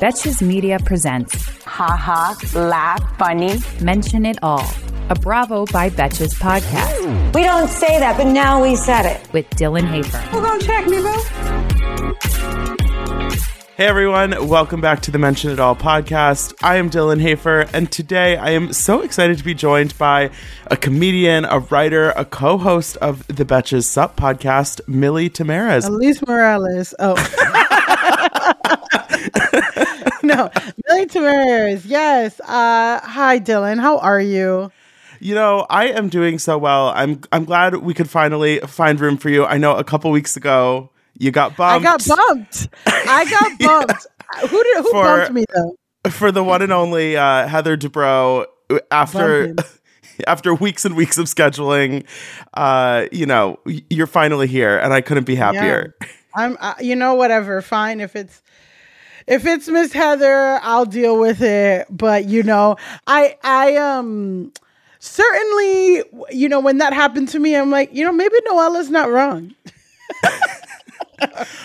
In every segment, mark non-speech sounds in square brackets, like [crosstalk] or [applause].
Betches Media presents Ha ha, laugh, funny. Mention It All, a Bravo by Betches podcast We don't say that, but now we said it. with Dylan Hafer. We're gonna check me, bro. Hey everyone, welcome back to the Mention It All podcast. I am Dylan Hafer, and today I am so excited to be joined by a comedian, a writer, a co host of the Betches Sup podcast, Millie Tamares. Elise Morales. Oh. [laughs] [laughs] no, Millie Tamares. Yes. Uh, hi, Dylan. How are you? You know, I am doing so well. I'm I'm glad we could finally find room for you. I know a couple weeks ago you got bumped. I got bumped. I got bumped. Who did who For- bumped me though? for the one and only uh, Heather Dubrow after [laughs] after weeks and weeks of scheduling. Uh, you know, you're finally here, and I couldn't be happier. [laughs] I'm. Uh, you know, whatever. Fine. If it's if it's Miss Heather, I'll deal with it. But you know, I I um certainly you know when that happened to me, I'm like, you know, maybe Noella's not wrong. [laughs]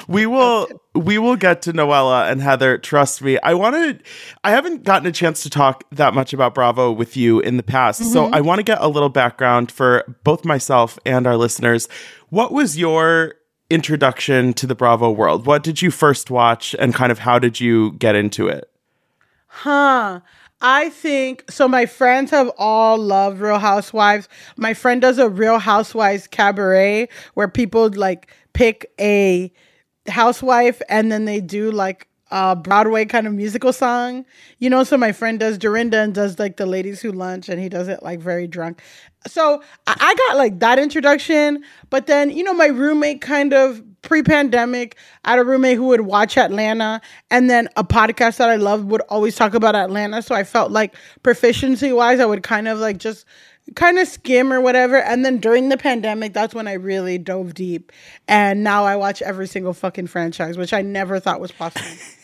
We will we will get to Noella and Heather. Trust me. I wanted I haven't gotten a chance to talk that much about Bravo with you in the past, so I want to get a little background for both myself and our listeners. What was your introduction to the Bravo world? What did you first watch, and kind of how did you get into it? Huh. I think so. My friends have all loved Real Housewives. My friend does a Real Housewives cabaret where people like pick a housewife and then they do like a Broadway kind of musical song. You know, so my friend does Dorinda and does like the ladies who lunch and he does it like very drunk. So I I got like that introduction, but then, you know, my roommate kind of pre-pandemic, I had a roommate who would watch Atlanta and then a podcast that I loved would always talk about Atlanta. So I felt like proficiency wise, I would kind of like just kind of skim or whatever. And then during the pandemic, that's when I really dove deep. And now I watch every single fucking franchise, which I never thought was possible. [laughs]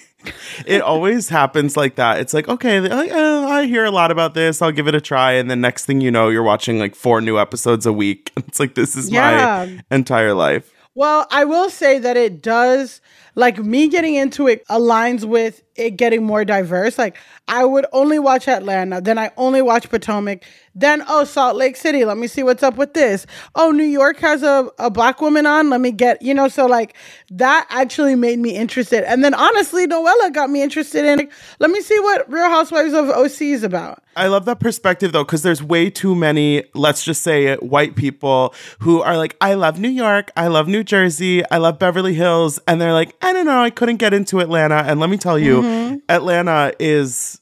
it always happens like that. It's like, okay, like, uh, I hear a lot about this. I'll give it a try. And then next thing you know, you're watching like four new episodes a week. [laughs] It's like, this is Yeah. my entire life. Well, I will say that it does, like me getting into it aligns with it getting more diverse. Like I would only watch Atlanta, then I only watch Potomac, then oh Salt Lake City, let me see what's up with this. Oh, New York has a, a black woman on, let me get, you know, so like that actually made me interested. And then honestly, Noella got me interested in like, let me see what Real Housewives of OC is about. I love that perspective though, because there's way too many, let's just say it, white people who are like, I love New York, I love New Jersey, I love Beverly Hills. And they're like, I don't know, I couldn't get into Atlanta. And let me tell you, Mm-hmm. Atlanta is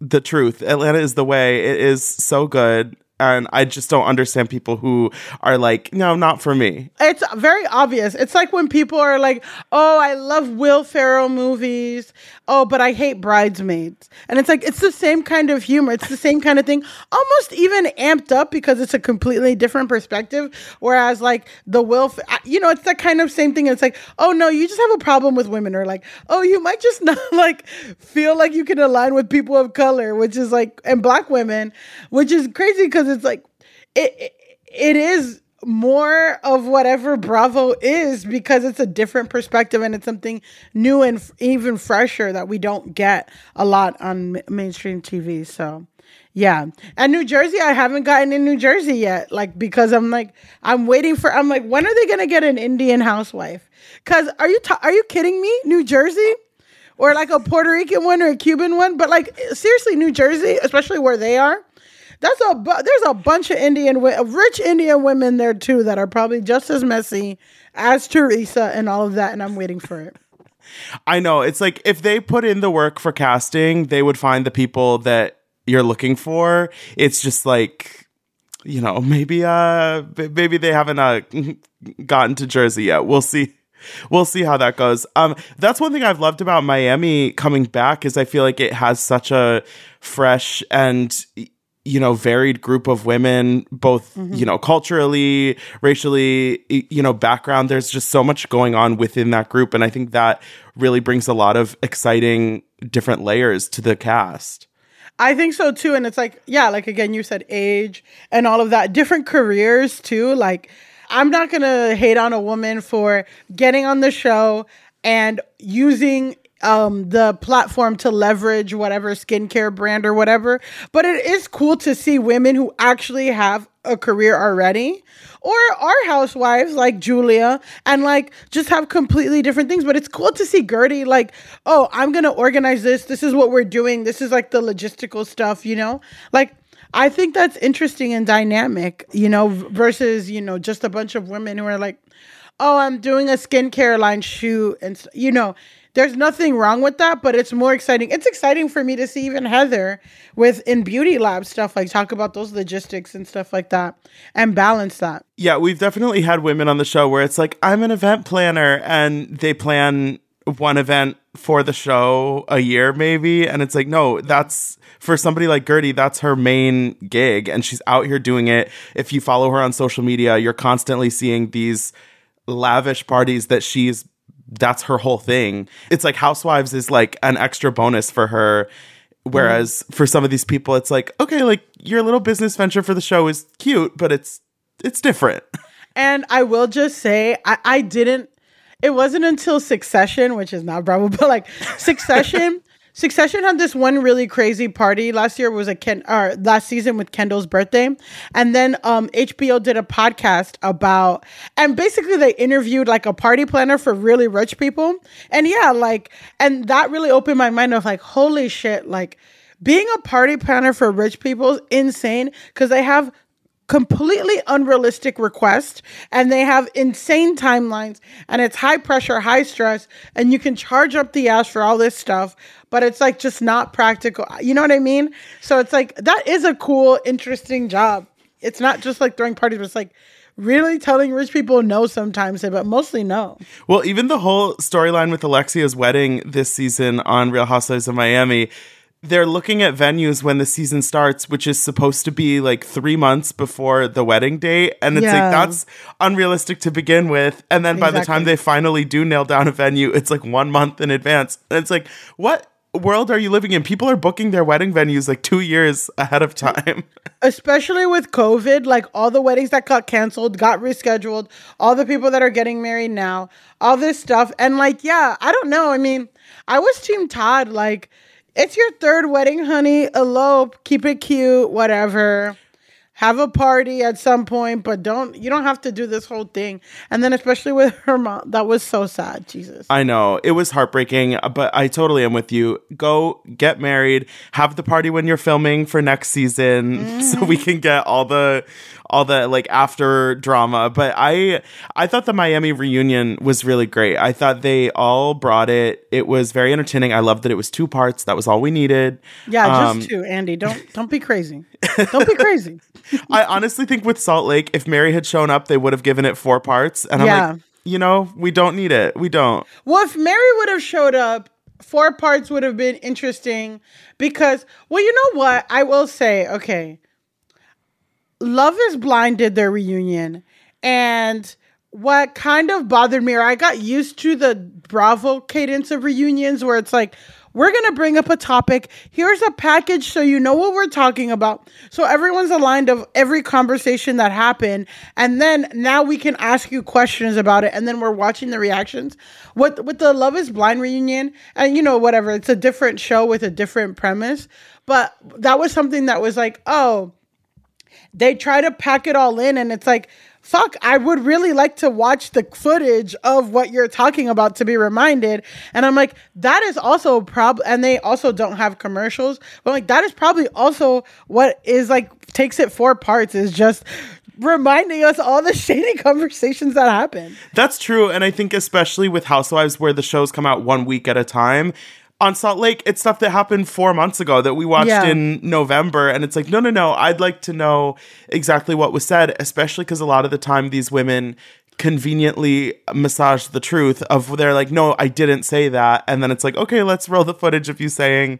the truth. Atlanta is the way. It is so good. And I just don't understand people who are like, no, not for me. It's very obvious. It's like when people are like, "Oh, I love Will Ferrell movies. Oh, but I hate Bridesmaids." And it's like it's the same kind of humor. It's the same kind of thing, almost even amped up because it's a completely different perspective. Whereas like the Will, F- I- you know, it's that kind of same thing. It's like, "Oh no, you just have a problem with women," or like, "Oh, you might just [laughs] not like feel like you can align with people of color," which is like and black women, which is crazy because it's like it, it is more of whatever Bravo is because it's a different perspective and it's something new and f- even fresher that we don't get a lot on ma- mainstream TV. So, yeah. And New Jersey, I haven't gotten in New Jersey yet, like because I'm like I'm waiting for. I'm like, when are they gonna get an Indian housewife? Because are you ta- are you kidding me? New Jersey. Or like a Puerto Rican one or a Cuban one, but like seriously, New Jersey, especially where they are, that's a bu- there's a bunch of Indian wi- rich Indian women there too that are probably just as messy as Teresa and all of that, and I'm waiting for it. [laughs] I know. It's like if they put in the work for casting, they would find the people that you're looking for. It's just like, you know, maybe uh maybe they haven't uh [laughs] gotten to Jersey yet. We'll see. we'll see how that goes. Um, that's one thing I've loved about Miami coming back is I feel like it has such a fresh and you know varied group of women both Mm-hmm. you know culturally racially you know background there's just so much going on within that group and i think that really brings a lot of exciting different layers to the cast I think so too. And it's like, yeah, like again, you said age and all of that, different careers too. Like, I'm not going to hate on a woman for getting on the show and using um the platform to leverage whatever skincare brand or whatever but it is cool to see women who actually have a career already or are housewives like Julia and like just have completely different things. But it's cool to see Guerdy like, oh, I'm gonna organize this. This is what we're doing. This is like the logistical stuff, you know? Like I think that's interesting and dynamic, you know, versus, you know, just a bunch of women who are like, oh, I'm doing a skincare line shoot and you know, there's nothing wrong with that, but it's more exciting. It's exciting for me to see even Heather with in beauty lab stuff, like talk about those logistics and stuff like that and balance that. yeah we've definitely had women on the show where it's like i'm an event planner and they plan one event for the show a year maybe and it's like no that's for somebody like Guerdy that's her main gig and she's out here doing it if you follow her on social media you're constantly seeing these lavish parties that she's that's her whole thing it's like housewives is like an extra bonus for her whereas for some of these people it's like okay like your little business venture for the show is cute but it's it's different [laughs] And I will just say, I, I didn't, it wasn't until Succession, which is not Bravo, but like [laughs] Succession. Succession had this one really crazy party last year was a Ken or last season with Kendall's birthday. And then um HBO did a podcast about and basically they interviewed like a party planner for really rich people. And yeah, like and that really opened my mind of like holy shit, like being a party planner for rich people is insane because they have completely unrealistic requests and they have insane timelines and it's high pressure high stress and you can charge up the ass for all this stuff but it's like just not practical. You know what i mean? So it's like that is a cool interesting job. It's not just like throwing parties but it's like really telling rich people no sometimes but mostly no. Well, even the whole storyline with Alexia's wedding this season on Real Housewives of Miami, they're looking at venues when the season starts, which is supposed to be like three months before the wedding date. And it's Yeah. like, that's unrealistic to begin with. And then by the time they finally do nail down a venue, it's like one month in advance. And it's like, what world are you living in? People are booking their wedding venues like two years ahead of time. [laughs] especially with COVID, like all the weddings that got canceled, got rescheduled, all the people that are getting married now, all this stuff. And like, yeah, I don't know. I mean, I was Team Todd. Like, it's your third wedding, honey. Elope, keep it cute, whatever. Have a party at some point, but don't you don't have to do this whole thing. And then especially with her mom, that was so sad. Jesus. I know it was heartbreaking, but I totally am with you. Go get married, have the party when you're filming for next season, [laughs] so we mm-hmm. can get all the all the like after drama. But I I thought the Miami reunion was really great. I thought they all brought it. It was very entertaining. I loved that it was two parts. That was all we needed. yeah, Um, just two, Andy. Don't [laughs] don't be crazy. Don't be crazy. I honestly think with Salt Lake, if Mary had shown up, they would have given it four parts. And I'm Yeah. like, you know, we don't need it. We don't. Well, if Mary would have showed up, four parts would have been interesting because, well, you know what? I will say, okay, Love is Blind did their reunion. And what kind of bothered me, or I got used to the Bravo cadence of reunions where it's like, we're going to bring up a topic. Here's a package so you know what we're talking about. So everyone's aligned of every conversation that happened. And then now we can ask you questions about it. And then we're watching the reactions. With, with the Love is Blind reunion, and you know, whatever, it's a different show with a different premise. But that was something that was like, oh, they try to pack it all in and it's like fuck i would really like to watch the footage of what you're talking about to be reminded and i'm like that is also a prob and they also don't have commercials but like that is probably also what is like takes it four parts is just reminding us all the [laughs] shady conversations that happen That's true. And I think, especially with Housewives, where the shows come out one week at a time, on Salt Lake, it's stuff that happened four months ago that we watched Yeah. in November. And it's like, no, no, no. I'd like to know exactly what was said, especially because a lot of the time these women conveniently massage the truth of they're like, no, I didn't say that. And then it's like, okay, let's roll the footage of you saying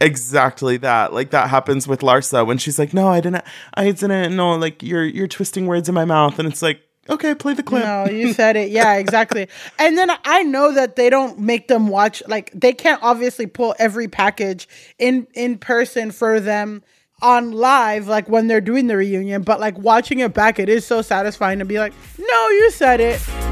exactly that. Like that happens with Larsa when she's like, no, I didn't, I didn't, no, like you're, you're twisting words in my mouth. And it's like, okay, play the clip. No, you said it. Yeah, exactly. and then I know that they don't make them watch like they can't obviously pull every package in in person for them on live like when they're doing the reunion, but like watching it back it is so satisfying to be like, "No, you said it."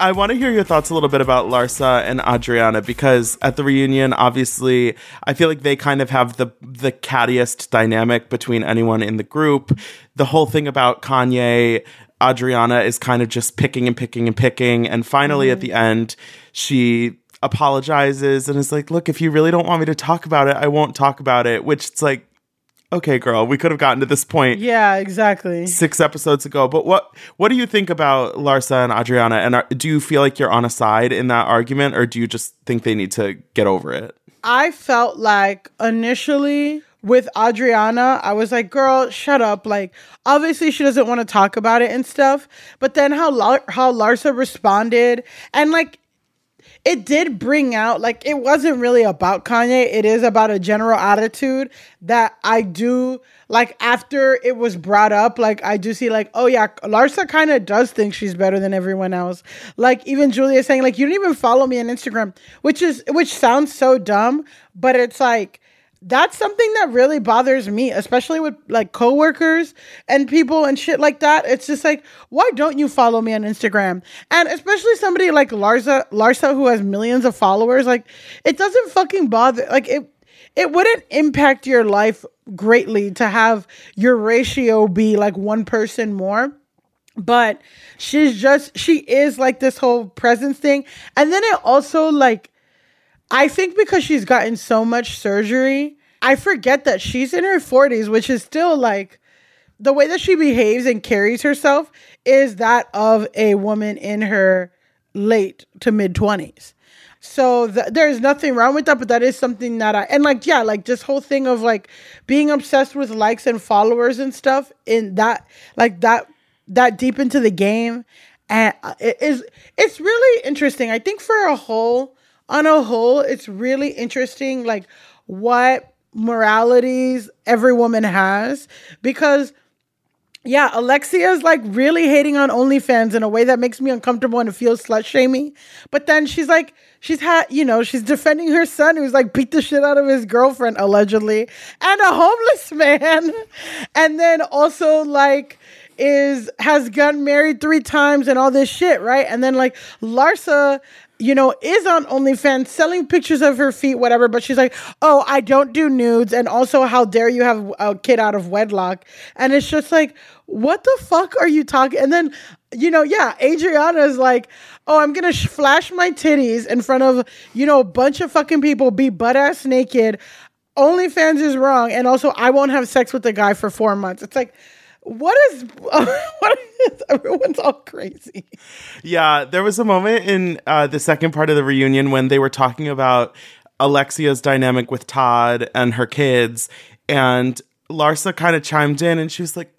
I want to hear your thoughts a little bit about Larsa and Adriana because at the reunion, obviously, I feel like they kind of have the the cattiest dynamic between anyone in the group. The whole thing about Kanye, Adriana is kind of just picking and picking and picking, and finally at mm-hmm. the end, she apologizes and is like, "Look, if you really don't want me to talk about it, I won't talk about it." Which it's like, okay, girl, we could have gotten to this point Yeah, exactly. six episodes ago. But what what do you think about Larsa and Adriana? And are, do you feel like you're on a side in that argument, or do you just think they need to get over it? I felt like initially with Adriana, I was like, "Girl, shut up!" Like, obviously she doesn't want to talk about it and stuff. But then how Lar- how Larsa responded, and like, it did bring out like it wasn't really about Kanye. It is about a general attitude that I do like. After it was brought up, like I do see like, oh yeah, Larsa kind of does think she's better than everyone else. Like even Julia saying like, you don't even follow me on Instagram, which is which sounds so dumb, but it's like that's something that really bothers me, especially with like coworkers and people and shit like that. It's just like, why don't you follow me on Instagram? And especially somebody like Larsa, Larsa who has millions of followers, like it doesn't fucking bother. Like it, it wouldn't impact your life greatly to have your ratio be like one person more but she's just she is like this whole presence thing and then it also like I think because she's gotten so much surgery, I forget that she's in her 40s, which is still like the way that she behaves and carries herself is that of a woman in her late to mid 20s. So th- there's nothing wrong with that, but that is something that I and like yeah, like this whole thing of like being obsessed with likes and followers and stuff in that like that that deep into the game and uh, it is it's really interesting. I think for a whole on a whole, it's really interesting like what moralities every woman has because yeah, Alexia's like really hating on OnlyFans in a way that makes me uncomfortable and it feels slut shaming. But then she's like, she's had, you know, she's defending her son who's like beat the shit out of his girlfriend allegedly and a homeless [laughs] man. And then also like is has gotten married three times and all this shit, right? And then like Larsa you know, is on OnlyFans selling pictures of her feet, whatever, but she's like, oh, I don't do nudes. And also, how dare you have a kid out of wedlock? And it's just like, what the fuck are you talking? And then, you know, yeah, Adriana is like, oh, I'm gonna sh- flash my titties in front of, you know, a bunch of fucking people, be butt ass naked. OnlyFans is wrong. And also, I won't have sex with the guy for four months. It's like, what is [laughs] what is everyone's all crazy. Yeah, there was a moment in uh, the second part of the reunion when they were talking about Alexia's dynamic with Todd and her kids, and Larsa kind of chimed in and she was like,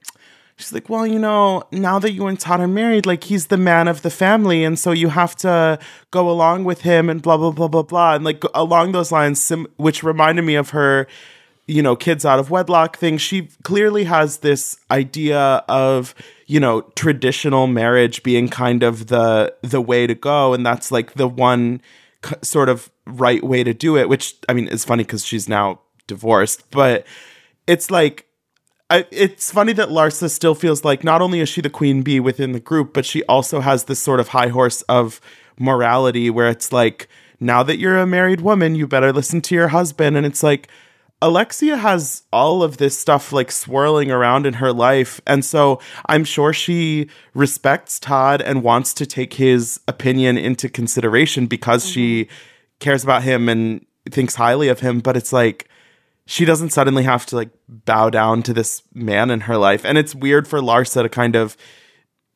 she's like, well, you know, now that you and Todd are married, like he's the man of the family, and so you have to go along with him and blah blah blah blah blah, and like along those lines, sim- which reminded me of her, you know, kids out of wedlock thing. She clearly has this idea of you know traditional marriage being kind of the the way to go, and that's like the one c- sort of right way to do it. Which I mean, is funny because she's now divorced, but it's like I, it's funny that Larsa still feels like not only is she the queen bee within the group, but she also has this sort of high horse of morality where it's like, now that you're a married woman, you better listen to your husband. And it's like, Alexia has all of this stuff like swirling around in her life. And so I'm sure she respects Todd and wants to take his opinion into consideration because she mm-hmm. cares about him and thinks highly of him. But it's like, she doesn't suddenly have to like bow down to this man in her life. And it's weird for Larsa to kind of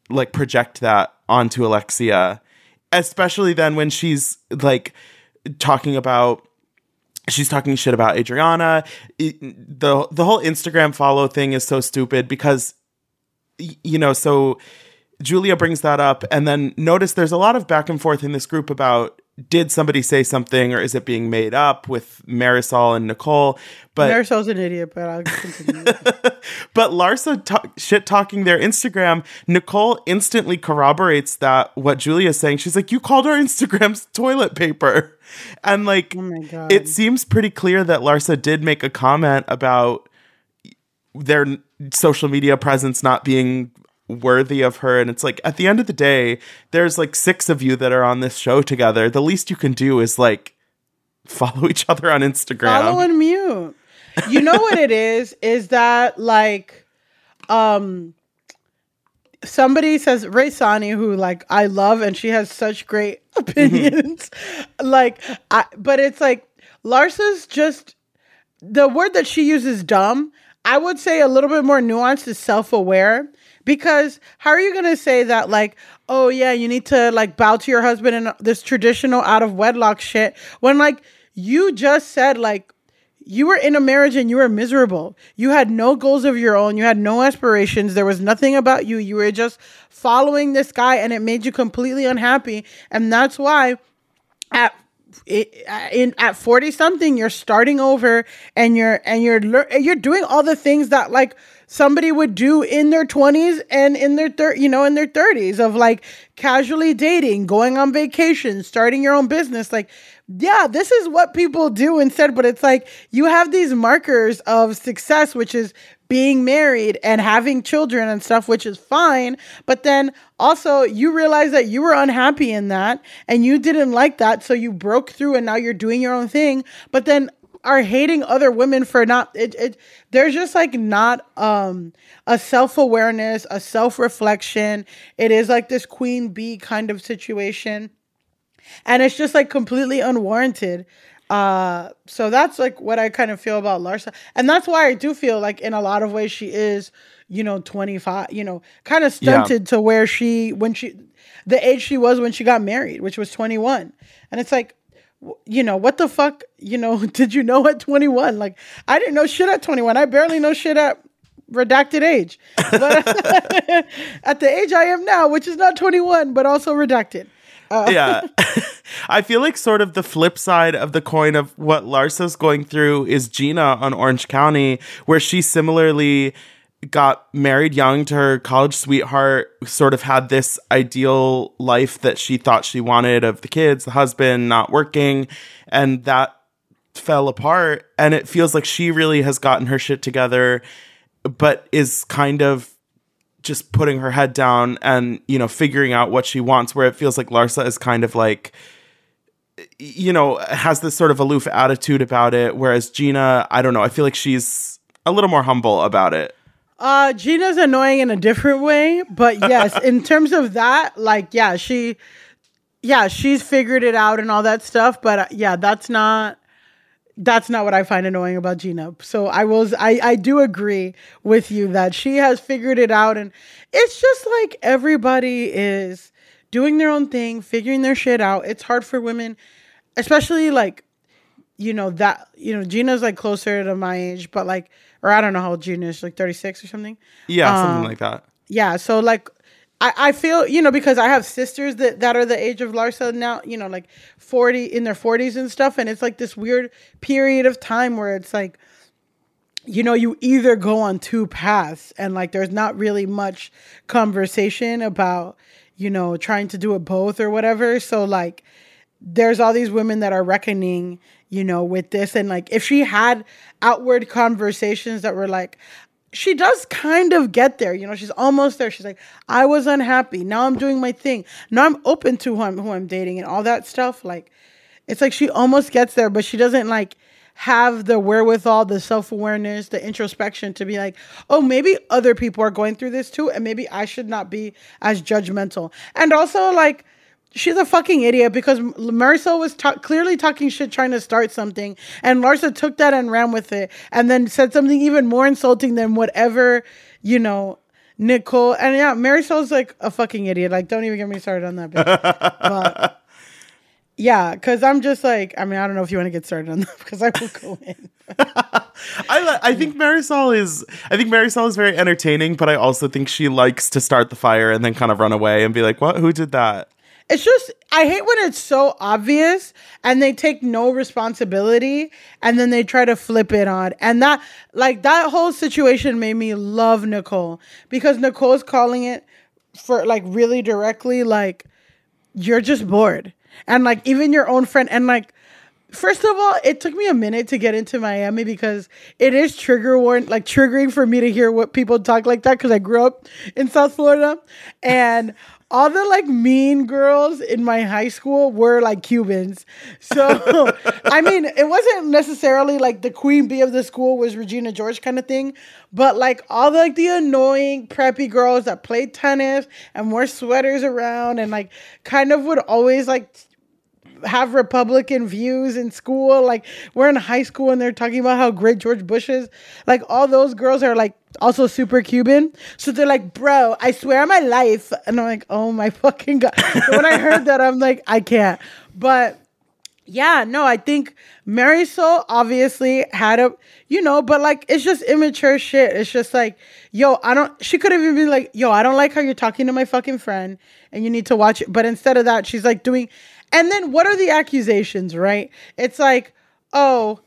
like project that onto Alexia, especially then when she's like talking about she's talking shit about Adriana. It- the the whole Instagram follow thing is so stupid because you know, so Julia brings that up and then notice there's a lot of back and forth in this group about did somebody say something or is it being made up with Marisol and Nicole? But Marisol's an idiot, but I'll continue. [laughs] but Larsa ta- shit talking their Instagram. Nicole instantly corroborates that what Julia's saying. She's like, "You called our Instagrams toilet paper," and like, Oh my God. it seems pretty clear that Larsa did make a comment about their social media presence not being worthy of her and it's like at the end of the day there's like six of you that are on this show together the least you can do is like follow [laughs] each other on instagram Follow and mute. You know what it is? Is that like um somebody says Ray Sani, who like I love and she has such great [laughs] opinions. like I but it's like Larsa's just the word that she uses dumb, I would say a little bit more nuanced is self-aware because how are you going to say that like oh yeah you need to like bow to your husband and this traditional out of wedlock shit when like you just said like you were in a marriage and you were miserable. You had no goals of your own. You had no aspirations. There was nothing about you. You were just following this guy and it made you completely unhappy. And that's why at it, in at 40 something you're starting over and you're and you're you're doing all the things that like somebody would do in their 20s and in their thir- you know in their 30s of like casually dating going on vacation starting your own business like yeah this is what people do instead but it's like you have these markers of success which is being married and having children and stuff, which is fine. But then also, you realize that you were unhappy in that and you didn't like that. So you broke through and now you're doing your own thing. But then are hating other women for not it, it there's just like not um a self-awareness a self-reflection. It is like this queen bee kind of situation. And it's just like completely unwarranted. Uh so that's like what i kind of feel about larsa. And that's why i do feel like in a lot of ways she is you know 25 you know kind of Yeah. stunted to where she when she the age she was when she got married which was 21 and it's like you know what the fuck you know [laughs] did you know at 21 like i didn't know shit at 21 i barely know shit at redacted age. But [laughs] at the age i am now which is not 21 but also redacted. Uh, yeah. [laughs] I feel like sort of the flip side of the coin of what Larsa's going through is Gina on Orange County, where she similarly got married young to her college sweetheart, sort of had this ideal life that she thought she wanted of the kids, the husband not working, and that fell apart. And it feels like she really has gotten her shit together, but is kind of just putting her head down and you know figuring out what she wants where it feels like larsa is kind of like you know has this sort of aloof attitude about it whereas gina i don't know i feel like she's a little more humble about it Uh, Gina's annoying in a different way, but yes, in [laughs] terms of that, like, yeah, she, yeah, she's figured it out and all that stuff. But uh, yeah, that's not. that's not what I find annoying about Gina. So I was I I do agree with you that she has figured it out and it's just like everybody is doing their own thing, figuring their shit out. It's hard for women, especially like you know that you know Gina's like closer to my age, but like or I don't know how old Gina is, like 36 or something. Yeah, Um, something like that. Yeah, so like I, I feel, you know, because I have sisters that, that are the age of Larsa now, you know, like 40 in their 40s and stuff. And it's like this weird period of time where it's like, you know, you either go on two paths and like there's not really much conversation about, you know, trying to do it both or whatever. So like there's all these women that are reckoning, you know, with this. And like if she had outward conversations that were like, she does kind of get there, you know, she's almost there. She's like, I was unhappy. Now I'm doing my thing. Now I'm open to who I'm who I'm dating and all that stuff. Like it's like she almost gets there, but she doesn't like have the wherewithal, the self awareness, the introspection to be like, oh, maybe other people are going through this too, and maybe I should not be as judgmental. And also, like, she's a fucking idiot because Marisol was ta- clearly talking shit, trying to start something, and Larsa took that and ran with it, and then said something even more insulting than whatever, you know. Nicole and yeah, Marisol's like a fucking idiot. Like, don't even get me started on that. Bitch. but [laughs] yeah, because I'm just like, I mean, I don't know if you want to get started on that because I will go in. [laughs] I I think Marisol is I think Marisol is very entertaining, but I also think she likes to start the fire and then kind of run away and be like, "What? Who did that?" It's just I hate when it's so obvious and they take no responsibility and then they try to flip it on. And that like that whole situation made me love Nicole because Nicole's calling it for like really directly like you're just bored. And like even your own friend and like First of all, it took me a minute to get into Miami because it is trigger warning, like triggering for me to hear what people talk like that because I grew up in South Florida and all the like mean girls in my high school were like Cubans. So, [laughs] I mean, it wasn't necessarily like the queen bee of the school was Regina George kind of thing, but like all the, like the annoying preppy girls that played tennis and wore sweaters around and like kind of would always like have Republican views in school. Like we're in high school and they're talking about how great George Bush is. Like all those girls are like also super Cuban. So they're like, bro, I swear on my life. And I'm like, oh my [laughs] fucking God. When I heard that, I'm like, I can't. But yeah, no, I think Marisol obviously had a, you know, but like it's just immature shit. It's just like, yo, I don't. She could have even been like, yo, I don't like how you're talking to my fucking friend, and you need to watch it. But instead of that, she's like doing, and then what are the accusations? Right? It's like, oh,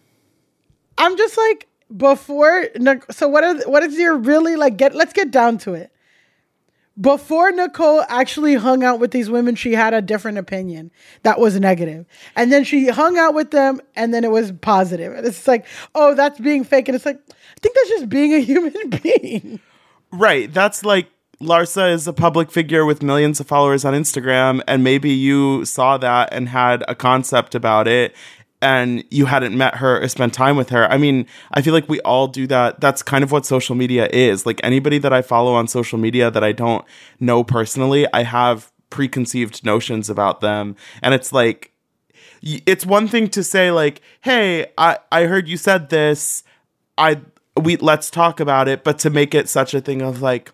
I'm just like before. So what are what is your really like? Get let's get down to it before Nicole actually hung out with these women, she had a different opinion that was negative. And then she hung out with them and then it was positive. And it's like, oh, that's being fake. And it's like, I think that's just being a [laughs] human being. Right. That's like Larsa is a public figure with millions of followers on Instagram, and maybe you saw that and had a concept about it, and you hadn't met her or spent time with her. I mean, I feel like we all do that. That's kind of what social media is. Like anybody that I follow on social media that I don't know personally, I have preconceived notions about them, and it's like it's one thing to say like, "Hey, I I heard you said this. I we let's talk about it," but to make it such a thing of like,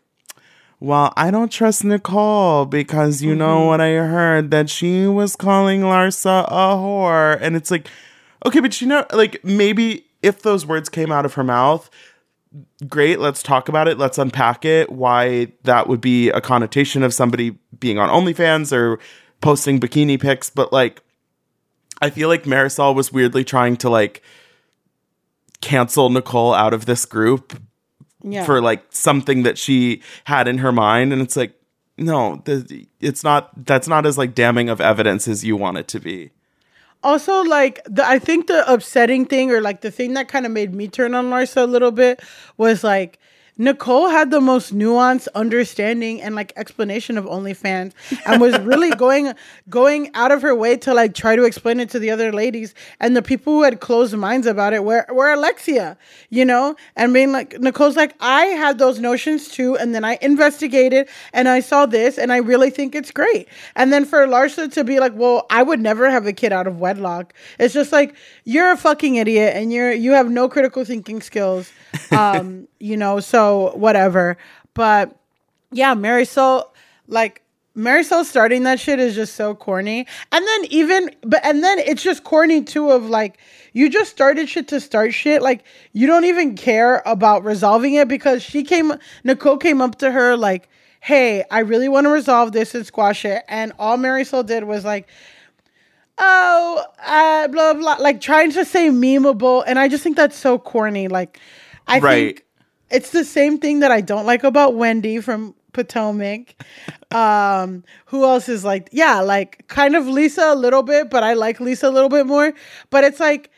well, I don't trust Nicole because you know mm-hmm. what I heard that she was calling Larsa a whore. And it's like, okay, but you know, like maybe if those words came out of her mouth, great, let's talk about it, let's unpack it, why that would be a connotation of somebody being on OnlyFans or posting bikini pics. But like, I feel like Marisol was weirdly trying to like cancel Nicole out of this group Yeah. for like something that she had in her mind and it's like no the, it's not that's not as like damning of evidence as you want it to be also, like, the, I think the upsetting thing or like the thing that kind of made me turn on Larsa a little bit was like, Nicole had the most nuanced understanding and like explanation of OnlyFans and was really [laughs] going going out of her way to like try to explain it to the other ladies and the people who had closed minds about it were were Alexia, you know, and being like Nicole's like I had those notions too, and then I investigated and I saw this and I really think it's great. And then for Larsa to be like, well, I would never have a kid out of wedlock. It's just like you're a fucking idiot and you're you have no critical thinking skills. Um, you know, so whatever. But yeah, Marisol, like Marisol starting that shit is just so corny. And then even but and then it's just corny too of like you just started shit to start shit. Like you don't even care about resolving it because she came Nicole came up to her like, hey, I really want to resolve this and squash it. And all Marisol did was like, oh, uh, blah blah, like trying to say memeable, and I just think that's so corny. Like, I Right. think it's the same thing that I don't like about Wendy from Potomac. [laughs] um, who else is like, yeah, like kind of Lisa a little bit, but I like Lisa a little bit more. But it's like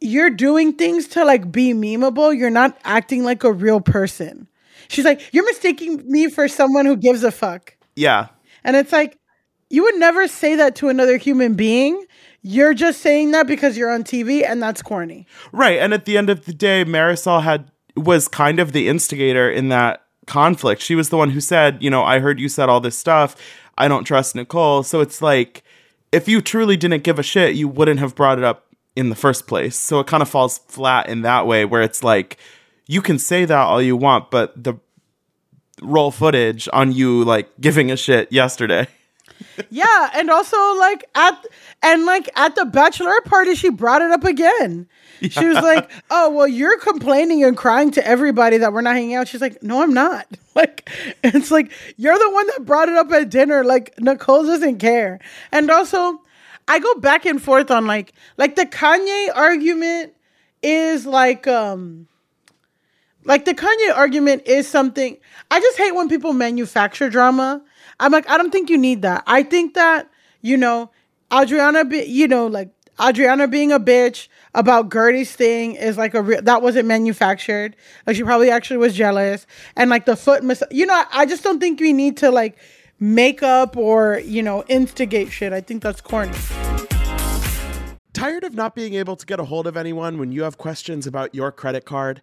you're doing things to like be memeable. You're not acting like a real person. She's like, you're mistaking me for someone who gives a fuck. Yeah. And it's like, you would never say that to another human being. You're just saying that because you're on TV, and that's corny. Right. And at the end of the day, Marisol had was kind of the instigator in that conflict. She was the one who said, you know, I heard you said all this stuff. I don't trust Nicole. So it's like if you truly didn't give a shit, you wouldn't have brought it up in the first place. So it kind of falls flat in that way where it's like you can say that all you want, but the roll footage on you like giving a shit yesterday. [laughs] [laughs] Yeah, and also like at and like at the bachelor party, she brought it up again. She was like, "Oh, well, you're complaining and crying to everybody that we're not hanging out." She's like, "No, I'm not." [laughs] Like, it's like you're the one that brought it up at dinner. Like Nicole doesn't care, and also, I go back and forth on like like the Kanye argument is like um like the Kanye argument is something I just hate when people manufacture drama. I'm like, I don't think you need that. I think that, you know, Adriana be you know, like Adriana being a bitch about Guerdy's thing is like a real that wasn't manufactured. Like she probably actually was jealous. And like the foot mas- you know, I just don't think we need to like make up or, you know, instigate shit. I think that's corny. Tired of not being able to get a hold of anyone when you have questions about your credit card?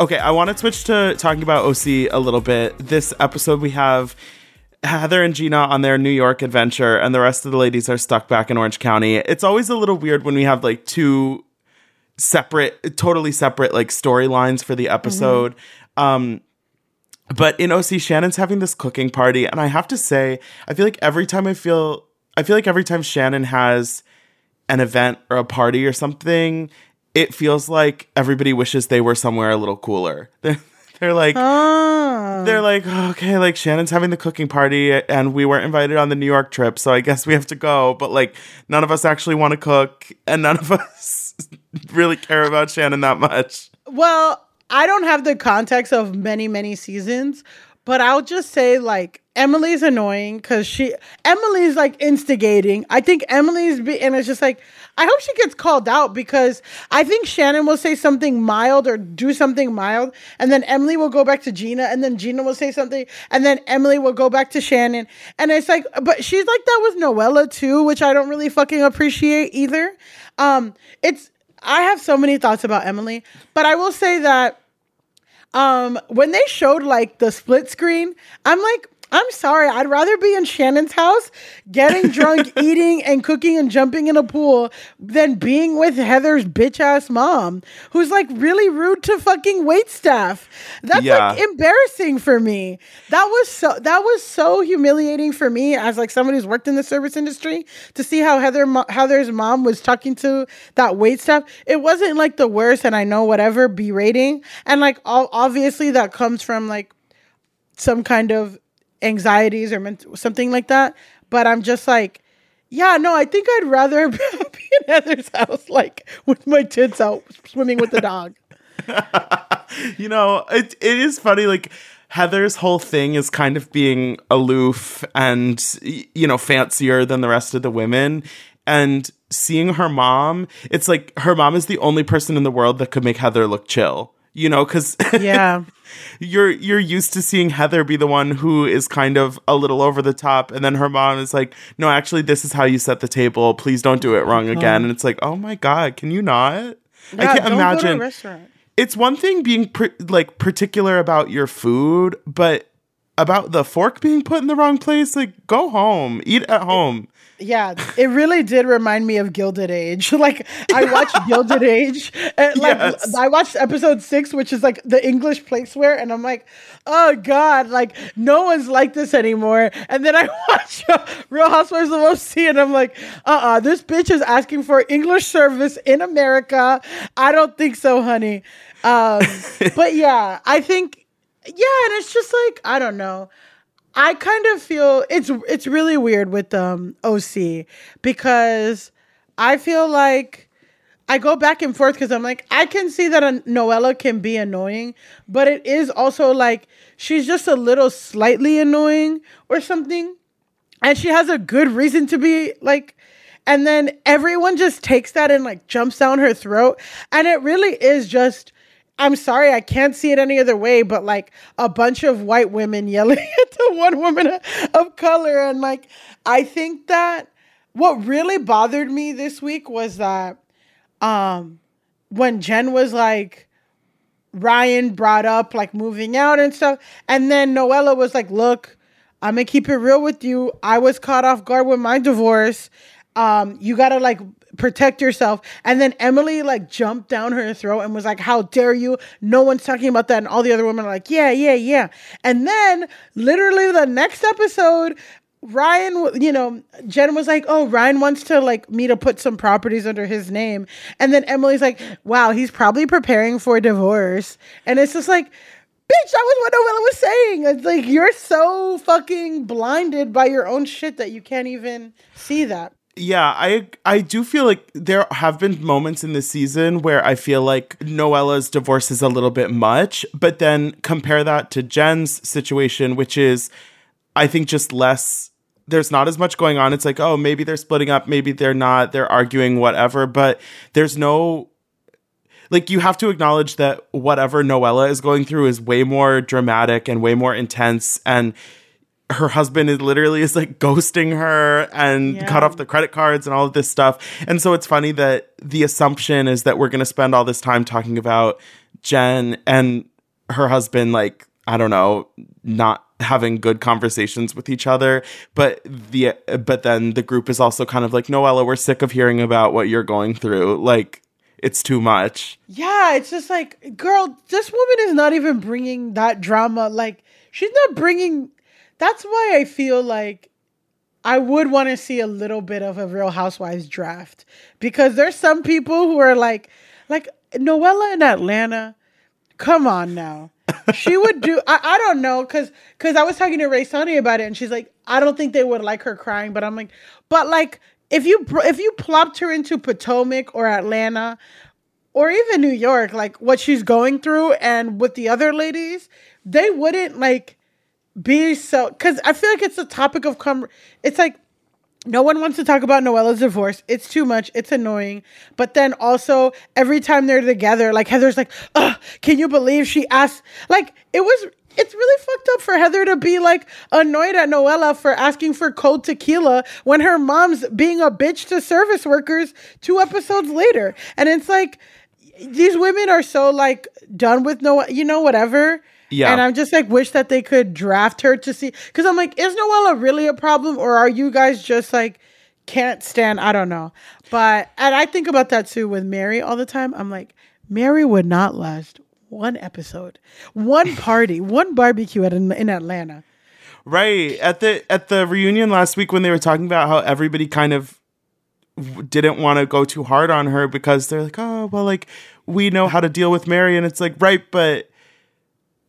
Okay, I want to switch to talking about OC a little bit. This episode, we have Heather and Gina on their New York adventure, and the rest of the ladies are stuck back in Orange County. It's always a little weird when we have like two separate, totally separate like storylines for the episode. Um, but in OC, Shannon's having this cooking party, and I have to say, I feel like every time I feel, I feel like every time Shannon has an event or a party or something, it feels like everybody wishes they were somewhere a little cooler. [laughs] They're, they're like, ah. they're like, okay, like Shannon's having the cooking party and we weren't invited on the New York trip, so I guess we have to go. But like, none of us actually want to cook and none of [laughs] us really care about Shannon that much. Well, I don't have the context of many, many seasons, but I'll just say like Emily's annoying because she Emily's like instigating. I think Emily's be, and it's just like I hope she gets called out because I think Shannon will say something mild or do something mild, and then Emily will go back to Gina, and then Gina will say something, and then Emily will go back to Shannon, and it's like, but she's like that with Noella too, which I don't really fucking appreciate either. Um, it's I have so many thoughts about Emily, but I will say that um when they showed like the split screen, I'm like I'm sorry, I'd rather be in Shannon's house getting [laughs] drunk, eating and cooking and jumping in a pool than being with Heather's bitch ass mom who's like really rude to fucking wait staff. That's Yeah. like embarrassing for me. That was so that was so humiliating for me as like somebody who's worked in the service industry to see how Heather mo- Heather's mom was talking to that wait staff. It wasn't like the worst and I know whatever berating and like all, obviously that comes from like some kind of anxieties or ment- something like that. But I'm just like, yeah, no, I think I'd rather [laughs] be in Heather's house, like with my tits out swimming with the dog. [laughs] [laughs] you know, it it is funny. Like Heather's whole thing is kind of being aloof and you know fancier than the rest of the women, and seeing her mom, it's like her mom is the only person in the world that could make Heather look chill. You know, because Yeah. [laughs] you're you're used to seeing Heather be the one who is kind of a little over the top, and then her mom is like, "No, actually, this is how you set the table. Please don't do it wrong uh-huh. again." And it's like, "Oh my god, can you not?" I can't don't Go to imagine it's one thing being pr- like particular about your food, but about the fork being put in the wrong place, like go home, eat at home. Yeah, it really did remind me of Gilded Age. [laughs] like I watched [laughs] Gilded Age, and like Yes. I watched episode six, which is like the English placeware, and I'm like, oh god, like no one's like this anymore. And then I [laughs] watch uh, Real Housewives of OC, and I'm like, uh, uh this bitch is asking for English service in America. I don't think so, honey. Um, but yeah, I think yeah, and it's just like I don't know. I kind of feel it's it's really weird with um OC because I feel like I go back and forth because I'm like I can see that a Noella can be annoying, but it is also like she's just a little slightly annoying or something, and she has a good reason to be like. And then everyone just takes that and like jumps down her throat. And it really is just I'm sorry, I can't see it any other way, but like a bunch of white women yelling [laughs] at the one woman of color. And like, I think that what really bothered me this week was that um when Jen was like, Ryan brought up like moving out and stuff. And then Noella was like, look, I'm gonna keep it real with you. I was caught off guard with my divorce. Um, you gotta like protect yourself. And then Emily like jumped down her throat and was like, How dare you? No one's talking about that. And all the other women are like, Yeah, yeah, yeah. And then literally the next episode, Ryan, you know, Jen was like, "Oh, Ryan wants to like me to put some properties under his name," and then Emily's like, "Wow, he's probably preparing for divorce," and it's just like, "Bitch, that was what Noella was saying." It's like you're so fucking blinded by your own shit that you can't even see that. Yeah, I I do feel like there have been moments in this season where I feel like Noella's divorce is a little bit much, but then compare that to Jen's situation, which is I think just less there's not as much going on. It's like, oh, maybe they're splitting up, maybe they're not, they're arguing, whatever, but there's no like you have to acknowledge that whatever Noella is going through is way more dramatic and way more intense and her husband is literally is like ghosting her and Yeah. cut off the credit cards and all of this stuff. And so it's funny that the assumption is that we're going to spend all this time talking about Jen and her husband like I don't know, not having good conversations with each other, but the but then the group is also kind of like, "Noella, we're sick of hearing about what you're going through. Like it's too much." Yeah, it's just like, girl, this woman is not even bringing that drama. Like, she's not bringing. That's why I feel like I would want to see a little bit of a Real Housewives draft because there's some people who are like, like Noella in Atlanta. Come on now. She would do. I, I don't know because because I was talking to Ray Sunny about it and she's like, I don't think they would like her crying, but I'm like, but like if you if you plopped her into Potomac or Atlanta or even New York, like what she's going through and with the other ladies, they wouldn't like be so because I feel like it's a topic of com. It's like no one wants to talk about Noella's divorce. It's too much. It's annoying. But then also every time they're together, like Heather's like, Ugh, can you believe she asked? Like it was. It's really fucked up for Heather to be like annoyed at Noella for asking for cold tequila when her mom's being a bitch to service workers two episodes later. And it's like these women are so like done with no, you know, whatever. Yeah. And I'm just like, wish that they could draft her to see. Cause I'm like, is Noella really a problem or are you guys just like, can't stand? I don't know. But, and I think about that too with Mary all the time. I'm like, Mary would not last one episode, one party, [laughs] one barbecue at in, in Atlanta. Right. At the at the reunion last week when they were talking about how everybody kind of didn't want to go too hard on her because they're like, "Oh, well like we know how to deal with Mary." And it's like, "Right, but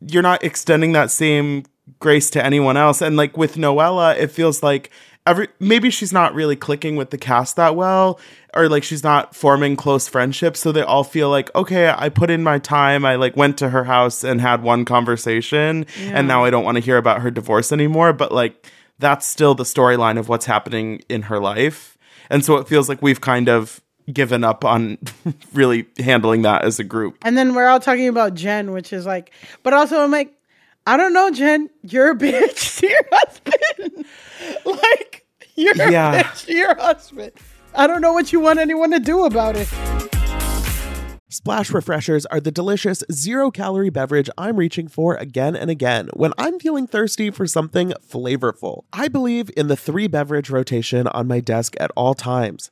you're not extending that same grace to anyone else. And like with Noella, it feels like every maybe she's not really clicking with the cast that well or like she's not forming close friendships. So they all feel like okay i put in my time. I like went to her house and had one conversation and now i don't want to hear about her divorce anymore. But like that's still the storyline of what's happening in her life. And so it feels like we've kind of given up on [laughs] really handling that as a group And then we're all talking about Jen, which is like, but also I'm like, I don't know, Jen, you're a [laughs] bitch to your husband. [laughs] like, you're Yeah. a bitch to your husband. I don't know what you want anyone to do about it. Splash Refreshers are the delicious zero calorie beverage I'm reaching for again and again when I'm feeling thirsty for something flavorful. I believe in the three beverage rotation on my desk at all times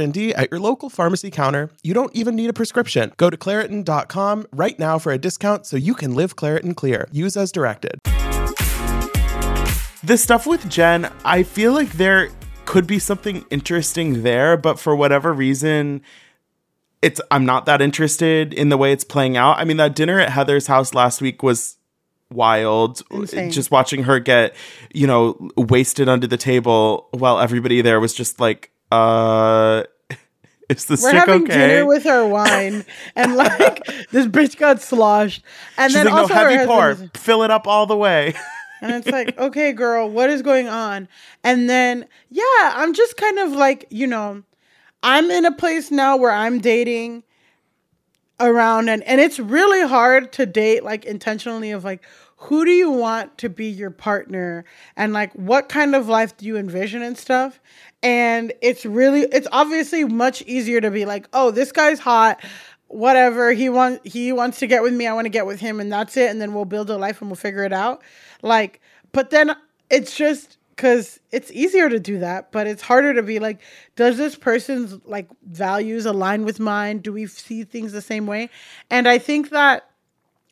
D at your local pharmacy counter. You don't even need a prescription. Go to Claritin.com right now for a discount so you can live Claritin Clear. Use as directed. the stuff with Jen, I feel like there could be something interesting there, but for whatever reason, it's I'm not that interested in the way it's playing out. I mean, that dinner at Heather's house last week was wild. Insane. Just watching her get, you know, wasted under the table while everybody there was just like, uh [laughs] is this We're having okay? dinner with our wine, [laughs] and like this bitch got sloshed, and She's then like, also her heavy pour, fill it up all the way. And it's like, okay, girl, what is going on? And then, yeah, I'm just kind of like, you know, I'm in a place now where I'm dating around and and it's really hard to date like intentionally of like who do you want to be your partner and like what kind of life do you envision and stuff and it's really it's obviously much easier to be like oh this guy's hot whatever he want he wants to get with me i want to get with him and that's it and then we'll build a life and we'll figure it out. Like but then it's just because it's easier to do that but it's harder to be like does this person's like values align with mine? Do we see things the same way? And i think that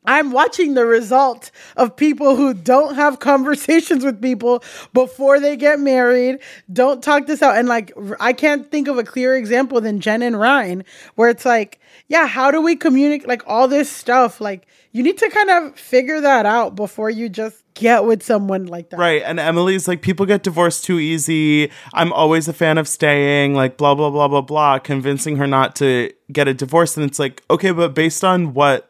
I'm watching the result of people who don't have [laughs] conversations with people before they get married, don't talk this out. And like, I can't think of a clearer example than Jen and Ryan, where it's like, yeah, how do we communicate? Like, all this stuff, like, you need to kind of figure that out before you just get with someone like that. Right. And Emily's like, people get divorced too easy. I'm always a fan of staying, like, blah, blah, blah, blah, blah, convincing her not to get a divorce. And it's like, okay, but based on what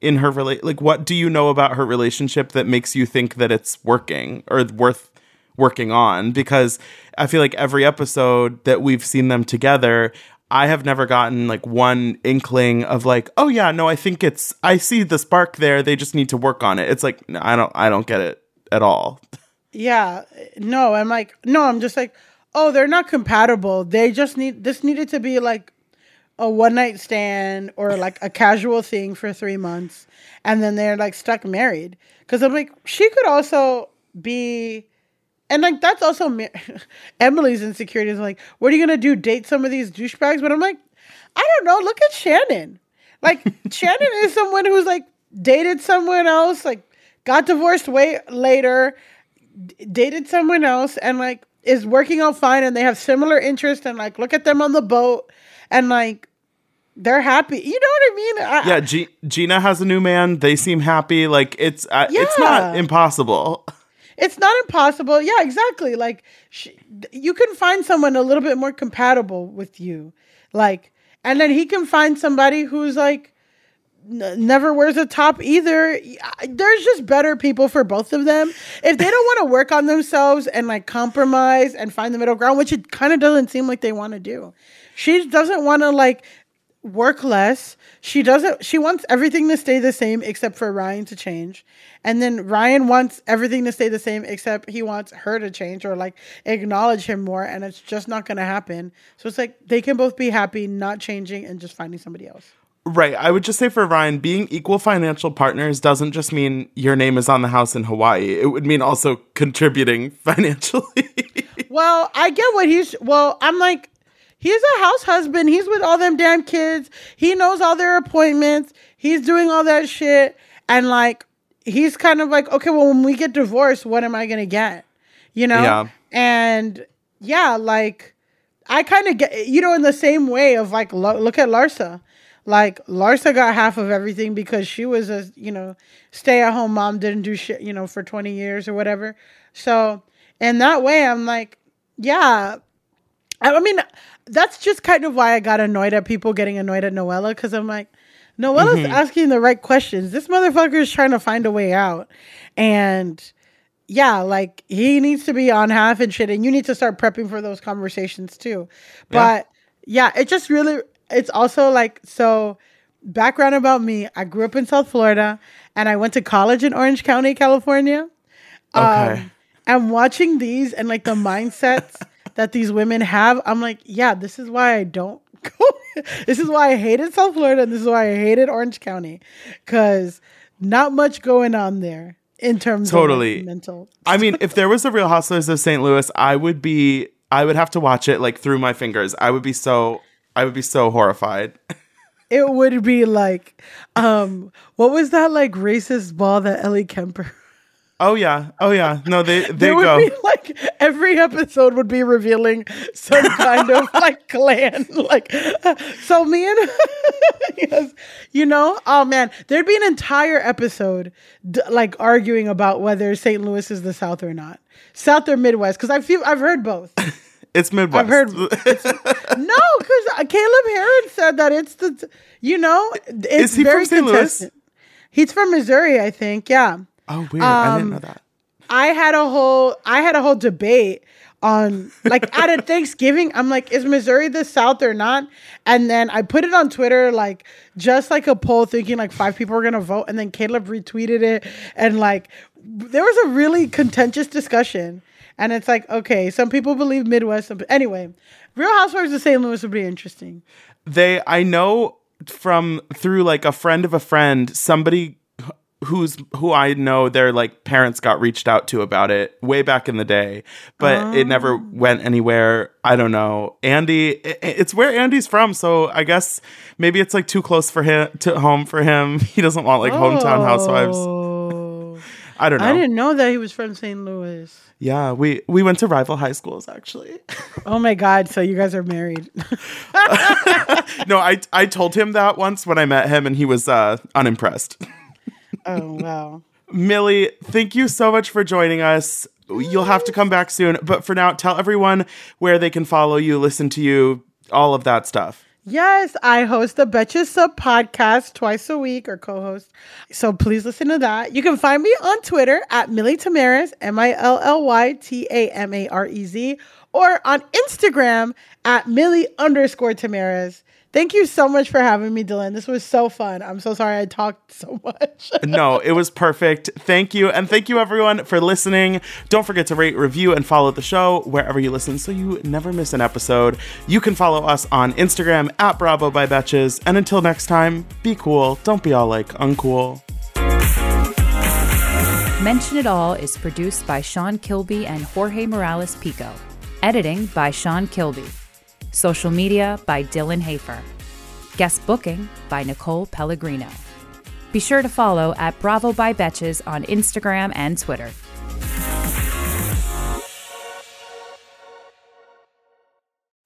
in her rela- like what do you know about her relationship that makes you think that it's working or worth working on because I feel like every episode that we've seen them together I have never gotten like one inkling of like oh yeah no I think it's I see the spark there they just need to work on it it's like no, I don't I don't get it at all Yeah. No, I'm like, no, I'm just like, oh, they're not compatible. They just need this needed to be like a one night stand or like a casual thing for three months. And then they're like stuck married. Cause I'm like, she could also be and like that's also [laughs] Emily's insecurity is like, what are you gonna do? Date some of these douchebags? But I'm like, I don't know. Look at Shannon. Like [laughs] Shannon is someone who's like dated someone else, like got divorced way later, d- dated someone else, and like is working out fine, and they have similar interests, and like look at them on the boat, and like they're happy. You know what I mean? I, yeah G- Gina has a new man they seem happy like it's uh, it's not impossible it's not impossible. Yeah, exactly. Like sh- you can find someone a little bit more compatible with you, like, and then he can find somebody who's like n- never wears a top either. There's just better people for both of them. If they don't want to work on themselves and like compromise and find the middle ground, which it kind of doesn't seem like they want to do. She doesn't want to like work less. She doesn't she wants everything to stay the same except for Ryan to change. And then Ryan wants everything to stay the same except he wants her to change or like acknowledge him more and it's just not going to happen. So it's like they can both be happy not changing and just finding somebody else. Right. I would just say for Ryan, being equal financial partners doesn't just mean your name is on the house in Hawaii. It would mean also contributing [laughs] financially. Well, I get what he's. Well, I'm like, he's a house husband. He's with all them damn kids. He knows all their appointments. He's doing all that shit. And like, he's kind of like, okay, well, when we get divorced, what am I going to get? You know? Yeah. And yeah, like, I kind of get, you know, in the same way of like, lo- look at Larsa. Like, Larsa got half of everything because she was a, you know, stay at home mom, didn't do shit, you know, for 20 years or whatever. So, in that way, I'm like, yeah. I mean, that's just kind of why I got annoyed at people getting annoyed at Noella because I'm like, Noella's asking the right questions. This motherfucker is trying to find a way out. And yeah, like he needs to be on half and shit. And you need to start prepping for those conversations too. But yeah, it just really, it's also like, so background about me I grew up in South Florida and I went to college in Orange County, California. okay. Um, and watching these and like the mindsets that these women have, I'm like, yeah, this is why I don't [laughs] go. this is why I hated South Florida and this is why I hated Orange County. Cause not much going on there in terms of Totally. like, mental. I mean, if there was a Real Housewives of St. Louis, I would be I would have to watch it like through my fingers. I would be so I would be so horrified. [laughs] It would be like, um, what was that like racist ball that Ellie Kemper? Oh yeah. Oh yeah. No, they [laughs] they would go. be like every episode would be revealing some kind of [laughs] like Klan. Like, so me and [laughs] yes, you know, oh man, there'd be an entire episode d- like arguing about whether St. Louis is the South or not, South or Midwest. Because I feel I've heard both. It's Midwest. I've heard no, because uh, Caleb Hearon said that it's the you know it's Is he from very St. Louis? He's from Missouri, I think. Yeah. Oh weird. I Um, didn't know that. I had a whole I had a whole debate on like at a [laughs] Thanksgiving. I'm like, is Missouri the South or not? And then I put it on Twitter, like just like a poll, thinking like five people were gonna vote, and then Caleb retweeted it, and like there was a really contentious discussion. And it's like, okay, some people believe Midwest. Some, anyway, Real Housewives of St. Louis would be interesting. they i know from through like a friend of a friend somebody who's who i know their like parents got reached out to about it way back in the day but it never went anywhere i don't know andy i- i- it's where andy's from so i guess maybe it's like too close for him to home for him [laughs] he doesn't want like hometown housewives Oh. [laughs] i don't know I didn't know that he was from St. Louis. yeah we we went to rival high schools actually [laughs] Oh my God! So you guys are married? no i i told him that once when i met him and he was uh unimpressed oh wow! Milly, thank you so much for joining us. You'll have to come back soon, but for now, tell everyone where they can follow you, listen to you, all of that stuff. Yes, I host the Betches Sup podcast twice a week or co host. So please listen to that. You can find me on Twitter at Milly Tamarez, M I L L Y T A M A R E Z, or on Instagram at Millie underscore Tamarez. Thank you so much for having me, Dylan. This was so fun. I'm so sorry I talked [laughs] so much. no, it was perfect. Thank you. And thank you, everyone, for listening. Don't forget to rate, review, and follow the show wherever you listen so you never miss an episode. You can follow us on Instagram at Bravo by Betches. And until next time, be cool. Don't be all like uncool. Mention It All is produced by Sean Kilby and Jorge Morales Pico. Editing by Sean Kilby. Social media by Dylan Hafer. Guest booking by Nicole Pellegrino. Be sure to follow at Bravo by Betches on Instagram and Twitter.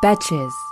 Betches.